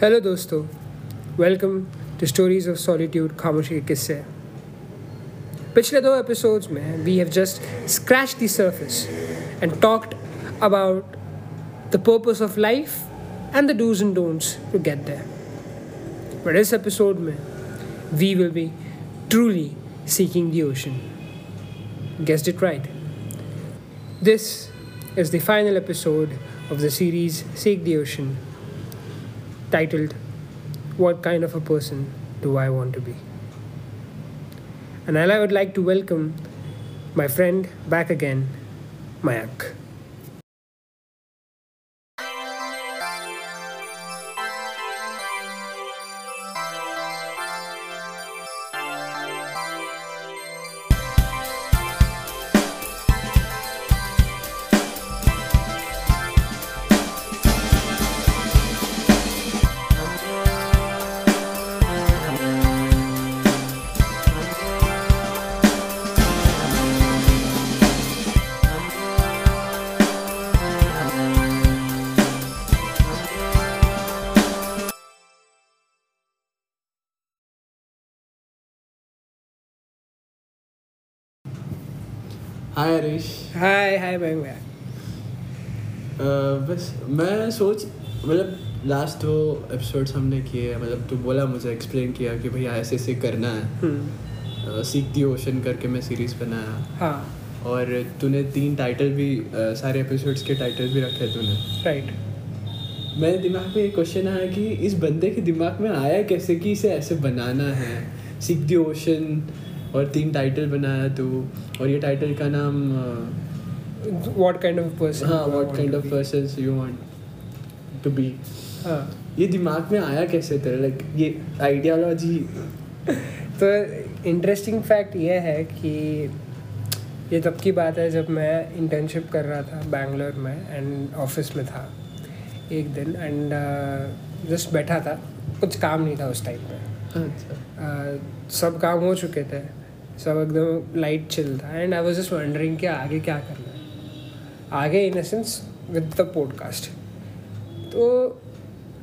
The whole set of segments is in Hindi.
हेलो दोस्तों welcome to stories of solitude खामोशी के किस्से पिछले दो एपिसोड्स में we have just scratch the surface and talked about the purpose of life and the dos and don'ts to get there but इस एपिसोड में we will be truly seeking the ocean guessed it right. This is the final episode of the series Seek the Ocean, titled What Kind of a Person Do I Want to Be? And I would like to welcome my friend back again, Mayak. Hi Harish Hi, hi, Mayak. अ, बस मैं सोच मतलब लास्ट दो एपिसोड्स हमने किए मतलब तू बोला मुझे एक्सप्लेन किया कि भैया ऐसे ऐसे करना है. सीख दी ओशन करके मैं सीरीज़ बनाया। हाँ। और तूने तीन टाइटल भी अ, सारे एपिसोड्स के टाइटल भी रखे तूने। राइट मेरे दिमाग में ये क्वेश्चन आया कि इस बंदे के दिमाग में आया कैसे कि इसे ऐसे बनाना है? सीख दी ओशन और तीन टाइटल बनाया तू और ये टाइटल का नाम What kind of person? हाँ what kind of person you want to be हाँ। ये दिमाग में आया कैसे तेरे? लाइक ये आइडियोलॉजी तो इंटरेस्टिंग फैक्ट ये है कि ये तब की बात है जब मैं इंटर्नशिप कर रहा था बैंगलोर में एंड ऑफ़िस में था एक दिन एंड जस्ट बैठा था। कुछ काम नहीं था उस टाइम पे। अच्छा। Uh, सब काम हो चुके थे। सब एकदम लाइट चिल था and I was just wondering कि आगे क्या करना है? आगे in sense with the podcast तो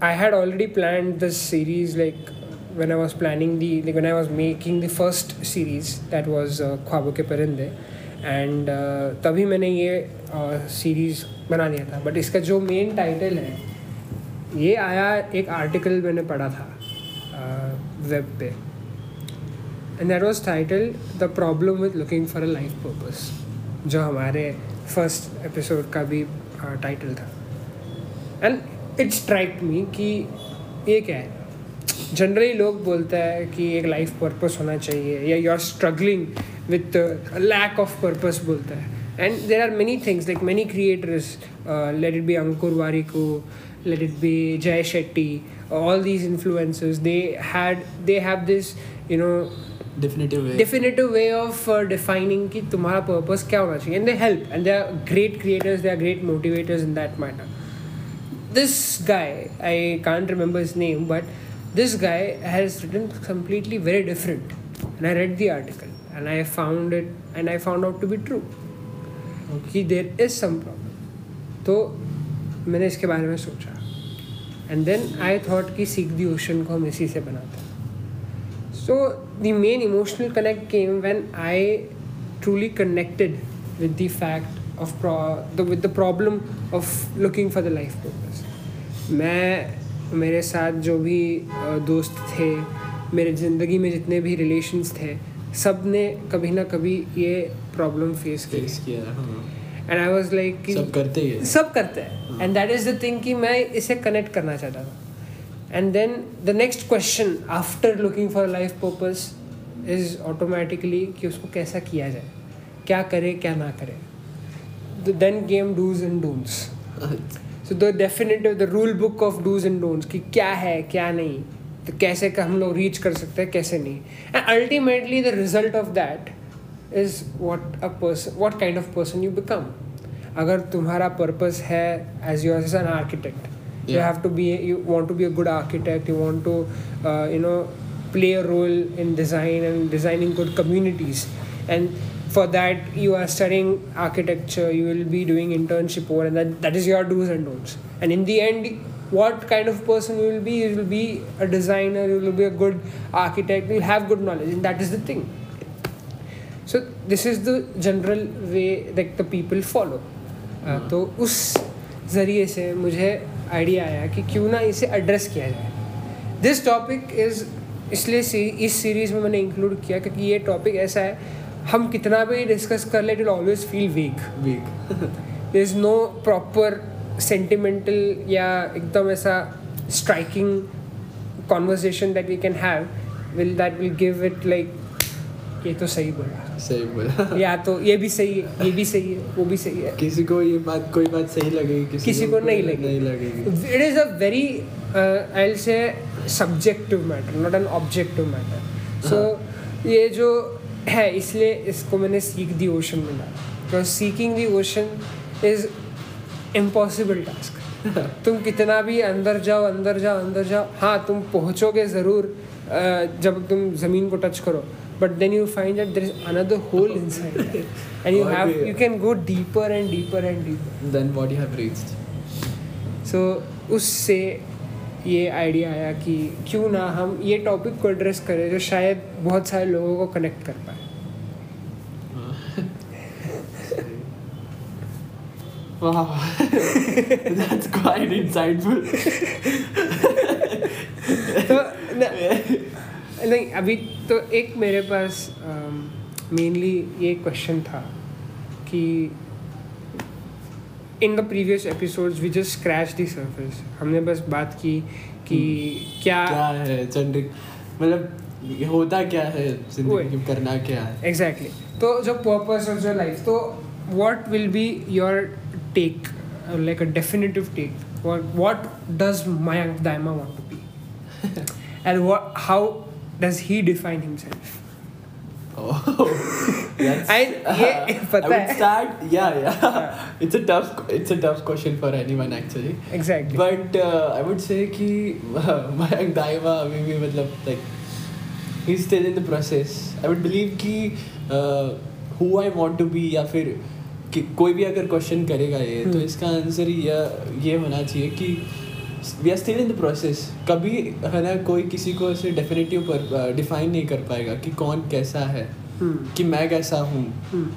I had already plan this series like I was planning the like when I was making the first series that was uh, ख्वाबों के परिंदे एंड uh, तभी मैंने ये सीरीज़ बना लिया था. बट इसका जो मेन टाइटल है ये आया एक आर्टिकल मैंने पढ़ा था वेब पे. And that was title the problem with looking for a life purpose जो हमारे फ़र्स्ट एपिसोड का भी टाइटल था। एंड इट्स स्ट्राइक मी कि ये क्या है? जनरली लोग बोलते हैं कि एक लाइफ पर्पस होना चाहिए या you are struggling with lack of purpose बोलता है। And there are many things like many creators let it be Ankur Warikoo let it be Jay Shetty, all these influencers, they had they have this, you know, definitive way definitive way of uh, defining कि तुम्हारा purpose क्या होना चाहिए and they help and they are great creators, they are great motivators in that matter. This guy, I can't remember his name, but this guy has written completely very different. And I read the article and I found it and I found out to be true. कि there is some problem. तो मैंने इसके बारे में सोचा एंड देन आई थॉट कि सीख दी ओशन को हम इसी से बनाते हैं so the main emotional connect came when I truly connected with the fact of with the problem of looking for the life purpose मैं मेरे साथ जो भी दोस्त थे मेरे ज़िंदगी में जितने भी रिलेशंस थे सबने कभी ना कभी ये प्रॉब्लम फेस की फेस किया एंड आई वाज लाइक सब करते ही सब करते हैं। And that is the thing कि मैं इसे कनेक्ट करना चाहता था। And then the next question after looking for life purpose is automatically कि उसको कैसा किया जाए? क्या करे, क्या ना करे? Then game dos and don'ts so the definitive the rule book of dos and don'ts कि क्या है, क्या नहीं? तो कैसे का हम लोग रीच कर सकते हैं, कैसे नहीं? And ultimately the result of that is what a person what kind of person you become अगर तुम्हारा पर्पस है as you as an architect you Yeah. have to be you want to be a good architect you want to uh, you know play a role in design and designing good communities and for that you are studying architecture you will be doing internship over and that, that is your do's and don'ts and in the end what kind of person you will be you will be a designer you will be a good architect you will have good knowledge and that is the thing so this is the general way that the people follow uh, तो उस ज़रिए से मुझे आइडिया आया कि क्यों ना इसे एड्रेस किया जाए। दिस टॉपिक इज़ इसलिए सी, इस सीरीज़ में मैंने इंक्लूड किया क्योंकि ये टॉपिक ऐसा है हम कितना भी डिस्कस कर ले it always feel weak weak there is no proper sentimental या एकदम ऐसा striking conversation that we can have will that will give it like ये तो सही बोला। सही बोला। या तो ये भी सही है ये भी सही है वो भी सही है। किसी को ये बात कोई बात सही लगेगी किसी, किसी को नहीं नहीं लगेगी। नहीं लगेगी। It is a very I will say subjective matter not an objective matter so ये जो है इसलिए इसको मैंने सीख दी ओशन में डाला। Because seeking the ocean is impossible task तुम कितना भी अंदर जाओ अंदर जाओ अंदर जाओ हाँ तुम पहुँचोगे ज़रूर uh, जब तुम ज़मीन को टच करो। But then you find that there is another hole inside there. and you have you can go deeper and deeper and deeper then what you have reached so उससे ये आइडिया आया कि क्यों ना हम ये टॉपिक को एड्रेस करें जो शायद बहुत सारे लोगों को कनेक्ट कर पाए Wow, that's quite insightful. तो न- नहीं अभी तो एक मेरे पास मेनली ये क्वेश्चन था कि in the previous episodes we just scratch the surface हमने बस बात की कि क्या क्या है चंद्रिक मतलब होता क्या है ज़िंदगी में करना क्या है? एग्जैक्टली तो जो पर्पस ऑफ़ योर लाइफ तो what will be your take like a definitive take what does Mayank Daima want to be and how does he define himself Oh, that's, And ये पता I would start, yeah, yeah. It's a tough, it's a tough question for anyone actually. Exactly But uh, I would say कि मयंक दाइमा अभी भी मतलब like he's still in the process. I would believe कि uh, who I want to be या फिर कि कोई भी अगर क्वेश्चन करेगा ये तो हम्म। इसका आंसर ये ये होना चाहिए कि we are still in the process कभी है ना कोई किसी को ऐसे डेफिनेटिव पर डिफाइन नहीं कर पाएगा कि कौन कैसा है हम्म कि मैं कैसा हूँ hmm.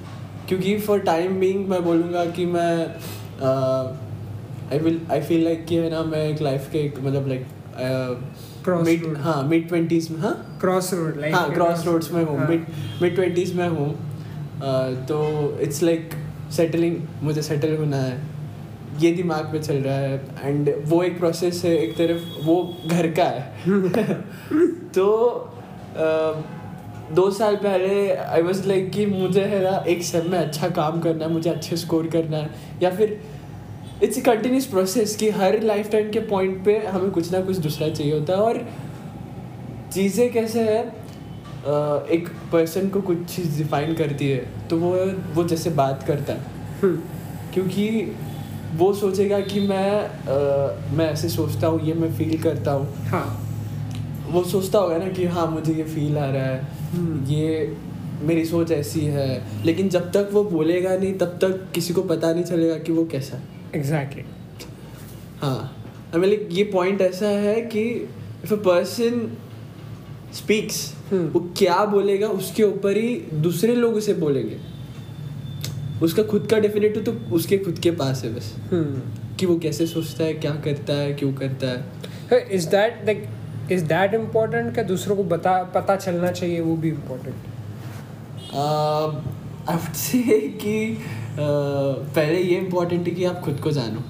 क्योंकि फॉर टाइम बीइंग मैं बोलूँगा कि मैं I will I feel like कि है ना मैं एक लाइफ के एक मतलब लाइक. हाँ मिड ट्वेंटीज में हाँ क्रॉस रोड हाँ क्रॉस रोड्स में हूँ। मिड मिड ट्वेंटीज में हूँ तो इट्स लाइक सेटलिंग मुझे सेटल होना है ये दिमाग में चल रहा है एंड वो एक प्रोसेस है एक तरफ़ वो घर का है। तो दो साल पहले आई वॉज़ लाइक कि मुझे है ना एक सेम में अच्छा काम करना है मुझे अच्छे स्कोर करना है या फिर इट्स ए कंटिन्यूस प्रोसेस कि हर लाइफ टाइम के पॉइंट पे हमें कुछ ना कुछ दूसरा चाहिए होता है और चीज़ें कैसे है एक पर्सन को कुछ चीज़ डिफाइन करती है तो वो वो जैसे बात करता है। क्योंकि वो सोचेगा कि मैं अ, मैं ऐसे सोचता हूँ ये मैं फील करता हूँ। हाँ। वो सोचता होगा ना कि हाँ मुझे ये फील आ रहा है। हम्म। ये मेरी सोच ऐसी है। लेकिन जब तक वो बोलेगा नहीं तब तक किसी को पता नहीं चलेगा कि वो कैसा है। एग्जैक्टली हाँ। आई मीन ये पॉइंट ऐसा है कि इफ़ अ पर्सन स्पीक्स। वो क्या बोलेगा उसके ऊपर ही दूसरे लोग उसे बोलेंगे। उसका खुद का डेफिनेटिव तो उसके खुद के पास है बस। कि वो कैसे सोचता है क्या करता है क्यों करता है। Is that like is that important क्या दूसरों को बता पता चलना चाहिए वो भी इम्पोर्टेंट आई वुड से कि uh, पहले ये इम्पोर्टेंट है कि आप खुद को जानो।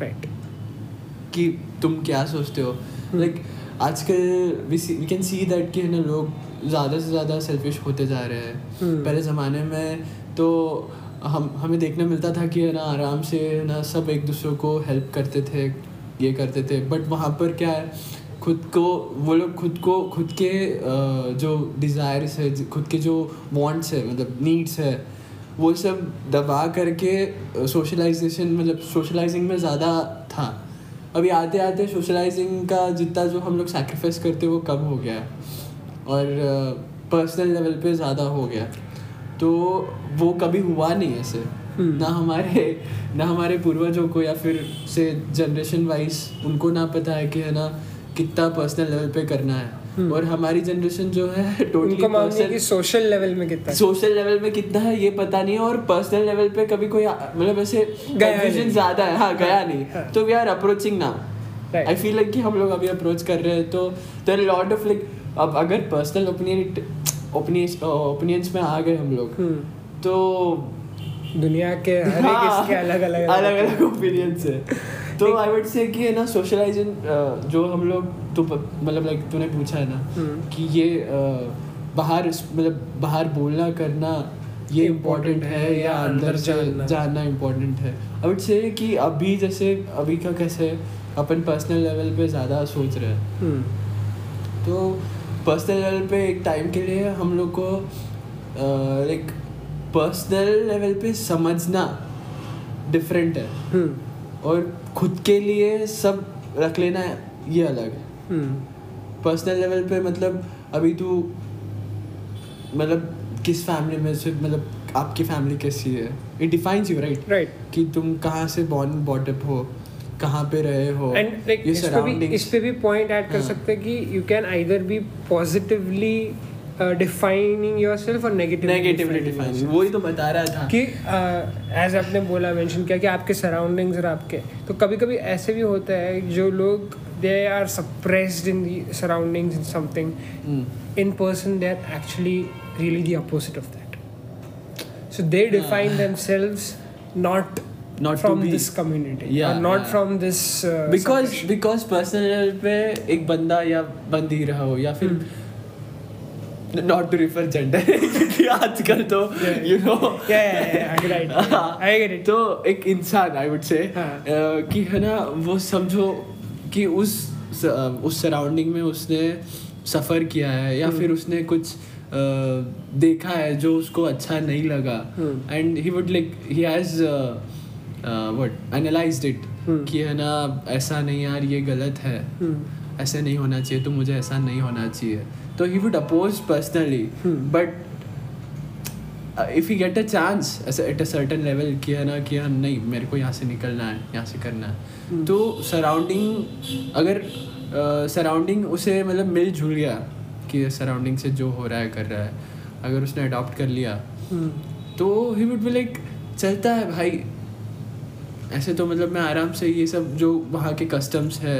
राइट कि तुम क्या सोचते हो। लाइक आजकल वी कैन सी दैट कि है ना लोग ज़्यादा से ज़्यादा सेल्फिश होते जा रहे हैं। हम्म। पहले ज़माने में तो हम, हमें देखने मिलता था कि ना आराम से, ना सब एक दूसरे को हेल्प करते थे, ये करते थे। बट वहाँ पर क्या है, खुद को, वो लोग खुद को, खुद के जो डिज़ायर्स है खुद के जो वांट्स है मतलब नीड्स है, वो सब दबा करके सोशलाइजेशन मतलब सोशलाइजिंग में ज़्यादा था। अभी आते आते सोशलाइजिंग का जितना जो हम लोग सैक्रिफाइस करते वो कम हो गया और पर्सनल लेवल पे ज़्यादा हो गया तो वो कभी हुआ नहीं ऐसे। हम्म। ना हमारे ना हमारे पूर्वजों को या फिर से जनरेशन वाइज उनको ना पता है कि है ना कितना पर्सनल लेवल पे करना है। हम्म। और हमारी जनरेशन जो है टोटली कि सोशल लेवल में कितना सोशल लेवल में कितना है ये पता नहीं है। और पर्सनल लेवल पे कभी कोई मतलब ऐसे नहीं। ज़्यादा है। हाँ गया हाँ, नहीं। हाँ। तो we are approaching now I feel like कि हम लोग अभी अप्रोच कर रहे हैं। तो देर लॉट ऑफ़ लाइक अब अगर पर्सनल ओपिनियन ओपिनियंस में आ गए हम लोग। हम्म, तो दुनिया के हर एक हाँ, इसके अलग अलग अलग अलग ओपिनियंस है। तो आई वुड से कि है ना सोशलाइजिंग जो हम लोग तो मतलब लाइक तूने पूछा है ना हम्म। कि ये बाहर मतलब बाहर बोलना करना ये इम्पोर्टेंट है या अंदर। जानना। इम्पोर्टेंट है। आई वुड से कि अभी जैसे अभी का कैसे अपन पर्सनल लेवल पे ज़्यादा सोच रहे हैं। हम्म, तो पर्सनल लेवल पे एक टाइम के लिए हम लोग को लाइक पर्सनल लेवल पे समझना डिफरेंट है। हम्म, और खुद के लिए सब रख लेना ये अलग है। हम्म, पर्सनल लेवल पे मतलब अभी तू मतलब किस फैमिली में से मतलब आपकी फैमिली कैसी है? It defines you right right कि तुम कहाँ से बॉर्न बॉटअप हो। कहाँ पे रहे हो? एंड लाइक इस पे भी इस पे भी पॉइंट ऐड कर हाँ। सकते हैं कि you can either be positively defining yourself और नेगेटिवली नेगेटिवली डिफाइन वही तो बता रहा था। कि एज आपने बोला मेंशन किया कि आपके सराउंडिंग्स और आपके। तो कभी कभी ऐसे भी होता है जो लोग they are suppressed in the surroundings in something hmm, in person they're actually really the opposite of that so they define themselves not Not from be- this community Yeah, not yeah. from this uh, because suppression. Because पे एक बंदा या बंदी रहा हो या फिर नॉट टू रिफर जेंडर क्योंकि आजकल तो you know yeah, yeah, yeah, I get it. I get it. तो एक इंसान आई वुड से. कि है ना वो समझो कि उस उस सराउंडिंग में उसने सफ़र किया है या। फिर उसने कुछ देखा है जो उसको अच्छा नहीं लगा। And he would like he has what analysed it. कि है ना ऐसा नहीं यार ये गलत है Hmm. ऐसे नहीं होना चाहिए तो मुझे ऐसा नहीं होना चाहिए तो he would oppose personally. But if you get a chance at a certain level कि है ना कि हाँ नहीं मेरे को यहाँ से निकलना है यहाँ से करना है Hmm. तो सराउंडिंग अगर सराउंडिंग उसे मतलब मिल जुल गया कि सराउंडिंग से जो हो रहा है कर रहा है अगर उसने अडॉप्ट कर लिया Hmm. तो ही वुड बी लाइक चलता है भाई ऐसे तो मतलब मैं आराम से ये सब जो वहाँ के कस्टम्स है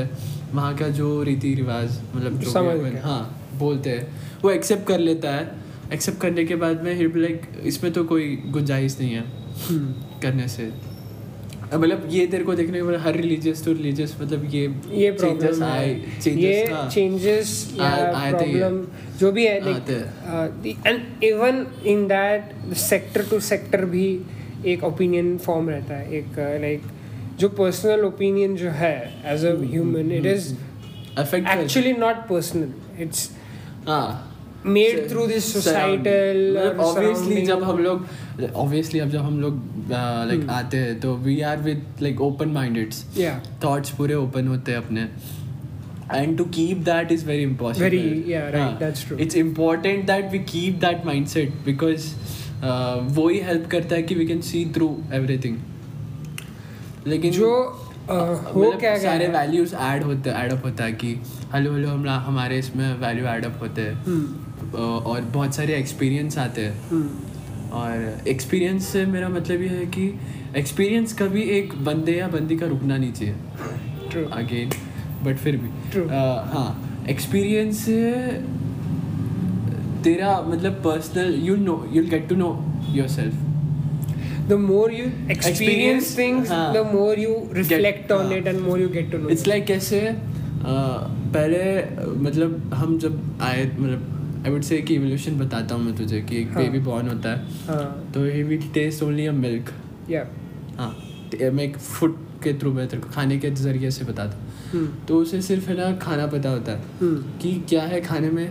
वहाँ का जो रीति रिवाज मतलब जो हाँ बोलते हैं वो एक्सेप्ट कर लेता है एक्सेप्ट करने के बाद में ही लाइक इसमें तो कोई गुंजाइश नहीं है Hmm. करने से मतलब ये तेरे को देखने को हर रिलीजियस टू रिलीजियस मतलब ये ये प्रॉब्लम आए ये। चेंजेस या आ- आते है। प्रॉब्लम जो भी है and even in that sector to sector भी एक ओपिनियन फॉर्म रहता है एक लाइक जो पर्सनल ओपिनियन जो है as a human it is actually not personal it's हाँ made through this societal or obviously जब हम लोग ऑब्वियसली अब जब हम लोग लाइक Hmm. आते हैं तो we are with like open minded yeah. Thoughts पूरे ओपन होते हैं अपने। And to keep that is very impossible Very- yeah, right, that's true. It's important that we keep that mindset because वो ही हेल्प करता है कि we can see through everything लेकिन जो uh, हो मतलब क्या सारे वैल्यूज़ ऐड होते ऐड अप होता है कि हेलो हेलो हम हमारे इसमें वैल्यू ऐड अप होते हैं। Hmm. और बहुत सारे एक्सपीरियंस आते हैं। Hmm. और एक्सपीरियंस से मेरा मतलब ये है कि एक्सपीरियंस कभी एक बंदे या बंदी का रुकना नहीं चाहिए। अगेन बट फिर भी। हाँ एक्सपीरियंस से तेरा मतलब personal you know you'll get to know your self the more you experience, Experience, things हाँ. the more you reflect get, on हाँ. it and more you get to know it's like कैसे पहले मतलब हम जब आए मतलब आई वुड से कि इवोल्यूशन बताता हूँ मैं तुझे कि एक हाँ. बेबी बॉर्न होता है हाँ तो he will taste only a milk yeah हाँ मैं एक फ़ूड के थ्रू मैं तेरे को खाने के ज़रिए से बताता हूँ hmm. तो उसे सिर्फ़ है ना खाना पता होता है Hmm. कि क्या है खाने में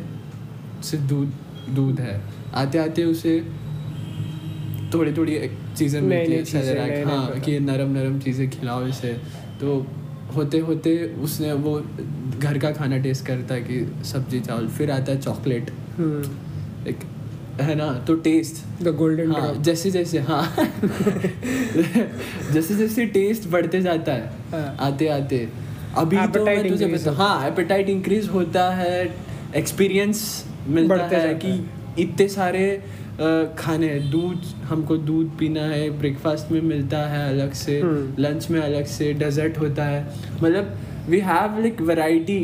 सिर्फ़ दूध दूध है। आते आते उसे थोड़ी थोड़ी चीज़ें मिलती है चीज़ें, नए हाँ प्रकार। कि नरम नरम चीज़ें खिलाओ इसे। तो होते होते उसने वो घर का खाना टेस्ट करता है कि सब्ज़ी चावल फिर आता है चॉकलेट Hmm. एक है ना? तो टेस्ट द गोल्डन हाँ जैसे जैसे हाँ। जैसे जैसे टेस्ट बढ़ते जाता है हाँ। आते आते अभी तो मैं तुझे बता हाँ एपेटाइट इंक्रीज होता है एक्सपीरियंस बढ़ते है कि इतने सारे खाने हैं। दूध हमको दूध पीना है ब्रेकफास्ट में मिलता है अलग से हम्म। लंच में अलग से डेजर्ट होता है। मतलब वी हैव लाइक वैरायटी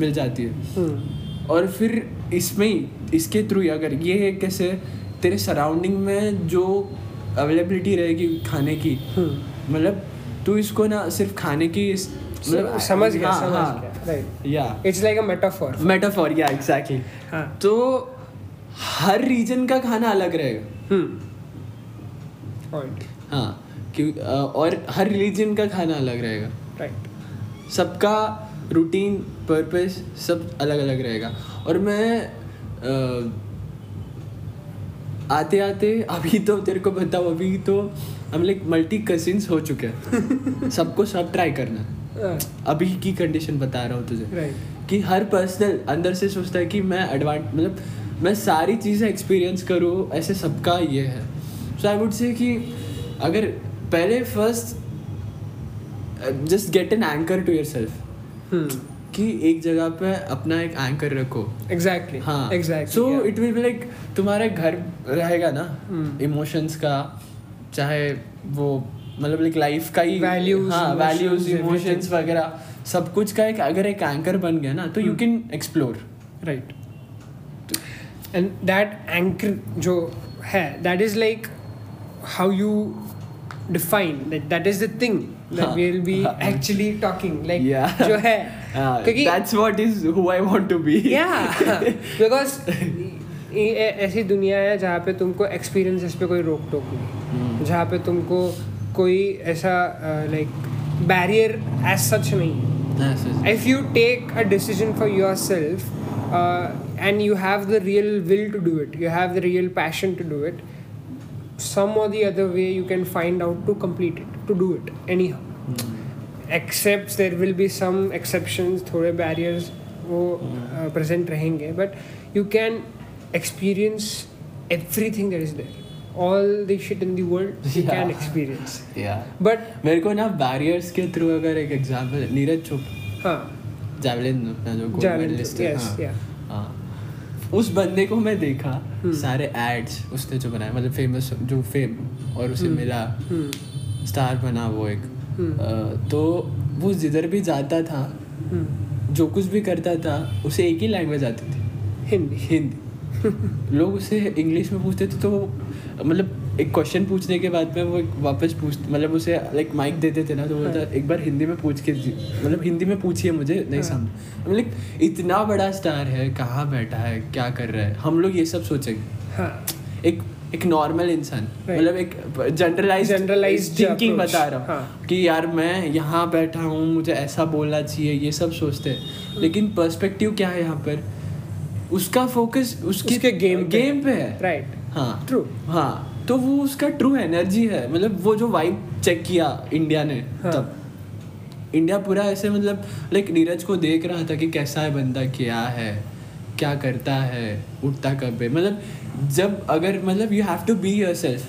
मिल जाती है। हम्म, और फिर इसमें ही इसके थ्रू ही अगर ये है कैसे तेरे सराउंडिंग में जो अवेलेबिलिटी रहेगी खाने की हम्म। मतलब तू इसको ना सिर्फ़ खाने की मतलब समझ गया हाँ, समझ हाँ, गया। Right yeah it's like a metaphor metaphor yeah exactly हाँ. तो हर रीजन का खाना अलग रहेगा हम्म पॉइंट हाँ क्यों और हर रिलीजन का खाना अलग रहेगा। राइट सबका रूटीन पर्पस सब अलग अलग रहेगा। और मैं अ, आते आते अभी तो तेरे को बताओ अभी तो हम लाइक मल्टी कजिन्स हो चुके हैं। सबको सब ट्राई करना। है। अभी की कंडीशन बता रहा हूँ तुझे। कि हर पर्सनल अंदर से सोचता है कि मैं एडवांट मतलब मैं सारी चीज़ें एक्सपीरियंस करूँ ऐसे सबका ये है। सो आई वुड से कि अगर पहले first just get an anchor to your self कि एक जगह पे अपना एक एंकर रखो। एग्जैक्टली हाँ। Exactly so it will be like तुम्हारे घर रहेगा ना इमोशंस Hmm. इमोशंस का चाहे वो मतलब लाइक लाइफ का ही Values, हाँ वैल्यूज़ इमोशंस वगैरह सब कुछ का एक अगर एक एंकर बन गया ना तो you Hmm. Can explore right and that anchor जो है that is like how you define that that is the thing that we will be हाँ. Actually talking like Yeah. जो है क्योंकि that's what is who I want to be because ऐसी दुनिया है जहाँ पे तुमको एक्सपीरियंसेस पे कोई रोक टोक Hmm. नहीं जहाँ पे तुमको कोई ऐसा लाइक बैरियर एज सच नहीं है। If you take a decision for your self and you have the real will to do it you have the real passion to do it some or the other way you can find out to complete it to do it anyhow except there will be some exception थोड़े बैरियर्स वो प्रजेंट रहेंगे but you can experience everything that is there all the shit in the world you can Yeah. experience या but मेरे को ना बैरियर्स के थ्रू अगर एक एग्जांपल नीरज चोपड़ा हाँ जावलिन अपना जो Javelin, मेडलिस्ट है yes, हाँ, yeah. हाँ उस बंदे को मैं देखा Hmm. सारे एड्स उसने जो बनाया मतलब फ़ेमस जो फेम और उसे Hmm. मिला hmm. स्टार बना वो एक Hmm. अ, तो वो जिधर भी जाता था Hmm. जो कुछ भी करता था उसे एक ही लैंग्वेज आती थी हिंदी हिंदी लोग उसे इंग्लिश में पूछते थे तो वो मतलब एक क्वेश्चन पूछने के बाद में वो वापस पूछ मतलब उसे लाइक माइक देते थे ना तो बोलता एक बार हिंदी में पूछ के मतलब हिंदी में पूछिए मुझे नहीं हाँ। समझ मतलब इतना बड़ा स्टार है कहाँ बैठा है क्या कर रहा है? हम लोग ये सब सोचेंगे। हाँ। एक एक नॉर्मल इंसान मतलब एक जनरलाइज Generalized थिंकिंग बता रहा हूँ हाँ. कि यार मैं यहाँ बैठा हूँ मुझे ऐसा बोलना चाहिए ये सब सोचते हैं। लेकिन पर्सपेक्टिव क्या है यहाँ पर? उसका फोकस उसकी पे। गेम पे है। राइट हाँ। True. हाँ तो वो उसका ट्रू एनर्जी है। मतलब वो जो वाइब चेक किया इंडिया ने हाँ. तब। इंडिया पूरा ऐसे मतलब लाइक नीरज को देख रहा था कि कैसा है बंदा क्या है क्या करता है उठता कब है। मतलब जब अगर मतलब you have to be your self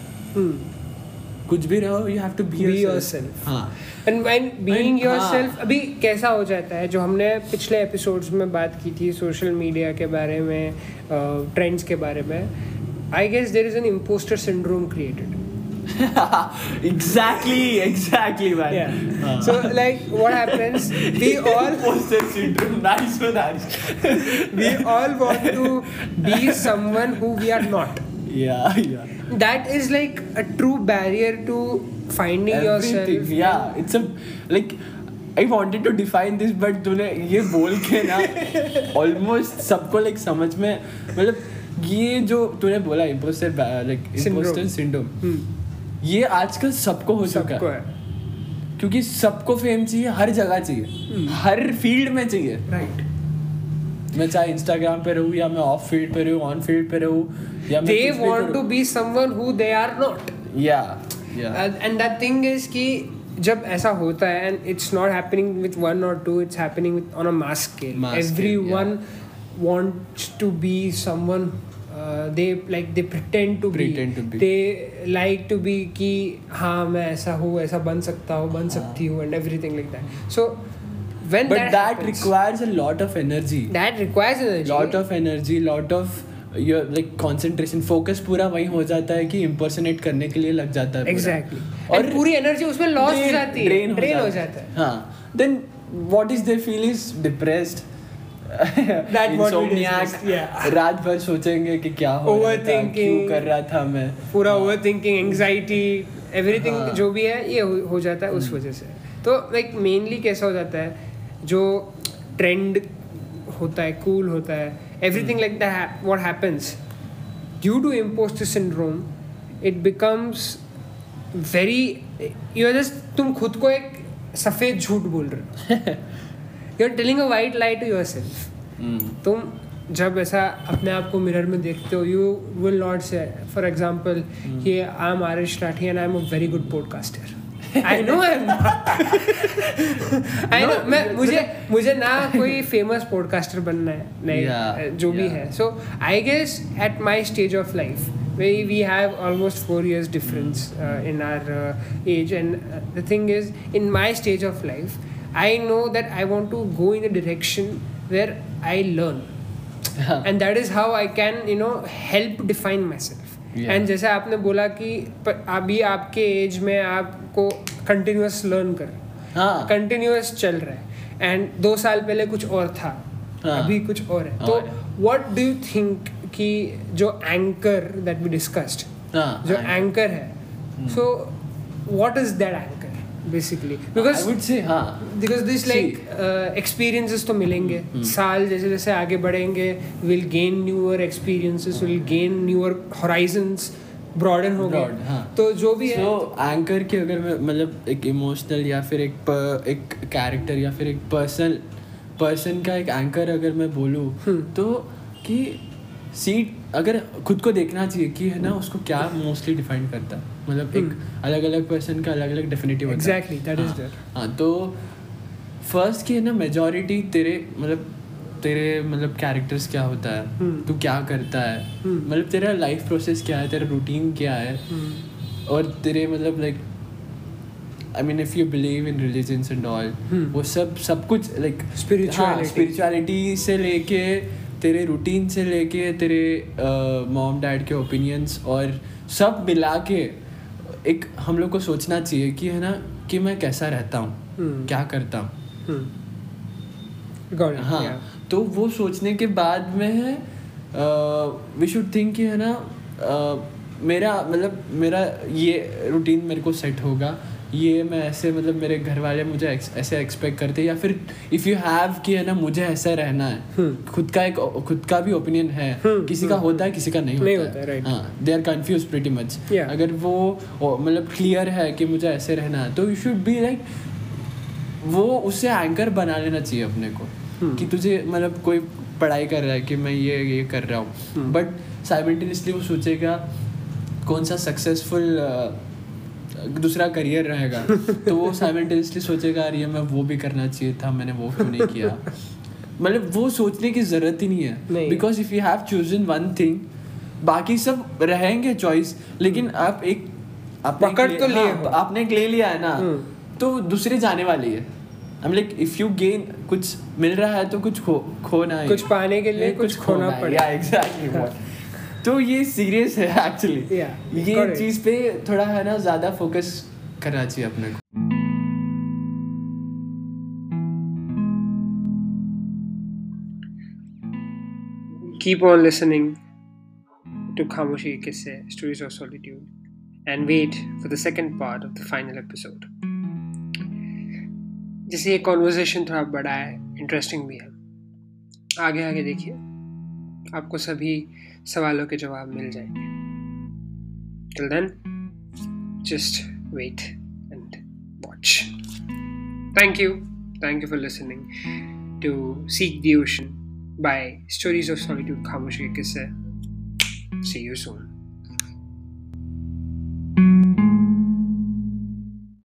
कुछ भी रहो you have to be your yourself. हाँ। And when being And- yourself हाँ. अभी कैसा हो जाता है? जो हमने पिछले एपिसोड्स में बात की थी सोशल मीडिया के बारे में ट्रेंड्स के बारे में I guess there is an imposter syndrome created exactly exactly man yeah so like what happens we all poster syndrome nice nice we all want to be someone who we are not या या that is like a true barrier to finding yourself Everything, yeah, it's a like I wanted to define this but तूने ये बोल के ना almost सबको like समझ में मतलब ये जो तूने बोला Syndrome. imposter syndrome. Hmm. ये आजकल सबको हो चुका है। है। क्योंकि सबको फेम चाहिए हर जगह चाहिए। हर फ़ील्ड में चाहिए। Right. मैं चाहे इंस्टाग्राम पे रहूँ या मैं ऑफ़ फ़ील्ड पे रहूँ ऑन फ़ील्ड पे रहूँ या want to करूँ। be someone who they are not. या या एंड दैट थिंग इज़ कि जब ऐसा होता है and it's not happening with one और two it's happening with on a mass scale Mass scale, everyone wants to be someone they like they pretend to be Pretend be, to be. They like to be कि हाँ मैं ऐसा हूँ ऐसा बन सकता हूँ बन सकती हूँ and everything like that so when But that, that happens, requires a lot of energy. that requires energy lot of energy lot of your like concentration focus पूरा वही हो जाता है कि impersonate करने के लिए लग जाता है exactly और पूरी एनर्जी उसमें लॉस हो जाती है drain हो जाता है हाँ then what is they feel is depressed रात भर सोचेंगे कि क्या हो रहा था क्यों कर रहा था मैं। पूरा ओवर थिंकिंग एंगजाइटी एवरीथिंग। जो भी है ये हो, हो जाता है उस वजह से। तो लाइक मेनली कैसा हो जाता है जो ट्रेंड होता है कूल होता है everything like what happens due to impostor syndrome it becomes very you are just तुम खुद को एक सफ़ेद झूठ बोल रहे हो। You are telling a white lie to your self तुम जब ऐसा अपने आप को मिरर में देखते हो you will not say for example कि I am Arish Rathi and I am a very good podcaster I know I am I know मैं मुझे मुझे ना कोई फ़ेमस पॉडकास्टर बनना है नहीं Yeah, जो भी yeah. है. So I guess at my stage of life we we have almost four years difference uh, in our uh, age. And uh, the thing is in my stage of life i know that i want to go in a direction where i learn. हाँ, and that is how i can you know help define myself. Yeah. and जैसे आपने बोला कि अभी आपके एज में आपको कंटिन्यूस लर्न कर हाँ। कंटिन्यूस चल रहा है। एंड दो साल पहले कुछ और था। हाँ। अभी कुछ और है। तो है। व्हाट डू यू थिंक कि जो एंकर दैट बी डिस्कस्ड हाँ, जो एंकर है। So what is that anchor basically because would say हाँ बिकॉज़ दिस लाइक एक्सपीरियंसेस तो मिलेंगे। साल जैसे जैसे आगे बढ़ेंगे will gain newer experiences will gain newer horizons broaden हो गए। हाँ. तो जो भी so, है सो एंकर की अगर मैं मतलब एक इमोशनल या फिर एक प- एक कैरेक्टर या फिर एक पर्सन पर्सन का एक एंकर अगर मैं बोलूँ हम्म। तो कि सीट अगर खुद को देखना चाहिए कि है ना उसको क्या मोस्टली डिफाइन करता है। मतलब एक अलग अलग पर्सन का अलग अलग डेफिनेटिव होता है। Exactly, that हाँ, हाँ तो फ़र्स्ट की है ना मेजोरिटी तेरे मतलब तेरे मतलब कैरेक्टर्स क्या होता है? हम्म। तू क्या करता है? हम्म। मतलब तेरा लाइफ प्रोसेस क्या है? तेरा रूटीन क्या है? हम्म, और तेरे मतलब like I mean if you believe in religions and all Hmm. वो सब सब कुछ लाइक Spirituality. स्पिरिचुअलिटी से लेके तेरे रूटीन से लेके तेरे मॉम डैड के ओपिनियंस और सब मिला के एक हम लोग को सोचना चाहिए कि है ना कि मैं कैसा रहता हूँ Hmm. क्या करता हूँ hmm. हाँ yeah. हाँ तो वो सोचने के बाद में है वी शुड थिंक कि है ना uh, मेरा मतलब मेरा ये रूटीन मेरे को सेट होगा ये मैं ऐसे मतलब मेरे घर वाले मुझे ऐसे एक्सपेक्ट करते या फिर इफ़ यू हैव कि है ना मुझे ऐसा रहना है। हम्म। खुद का एक खुद का भी ओपिनियन है। हम्म, किसी का होता है किसी का नहीं नहीं होता है, हाँ they are confuse pretty much अगर वो मतलब क्लियर है कि मुझे ऐसे रहना है तो यू शुड बी लाइक वो उससे एंकर बना लेना चाहिए अपने को. कि तुझे मतलब कोई पढ़ाई कर रहा है कि मैं ये ये कर रहा हूँ. बट साइमेंटेनियसली वो सोचेगा कौन सा सक्सेसफुल दूसरा करियर रहेगा। तो वो साइमेंटेनियसली सोचेगा ये मैं वो भी करना चाहिए था मैंने वो क्यों नहीं किया? मतलब वो सोचने की ज़रूरत ही नहीं है। Because if you have chosen one thing बाकी सब रहेंगे चॉइस लेकिन आप एक आपने पकड़ ले- तो लिए हाँ, आपने ले लिया है ना हम्म। तो दूसरे जाने वाली है। I like if you gain कुछ मिल रहा है तो कुछ खो खोना है कुछ पाने के लिए कुछ खोना है। पड़े। Yeah, exactly what. तो ये सीरियस है एक्चुअली ये चीज़ पे थोड़ा है ना ज़्यादा फोकस करना चाहिए अपने को। Keep on listening to Khamoshi Kisse stories of solitude and wait for the second part of the final episode जैसे ये कॉन्वर्जेशन थोड़ा बड़ा है इंटरेस्टिंग भी है। आगे आगे देखिए। आपको सभी सवालों के जवाब मिल जाएँगे till then just wait and watch thank you thank you for listening to seek the ocean by Stories of Solitude Khamoshi Kisse. See you soon.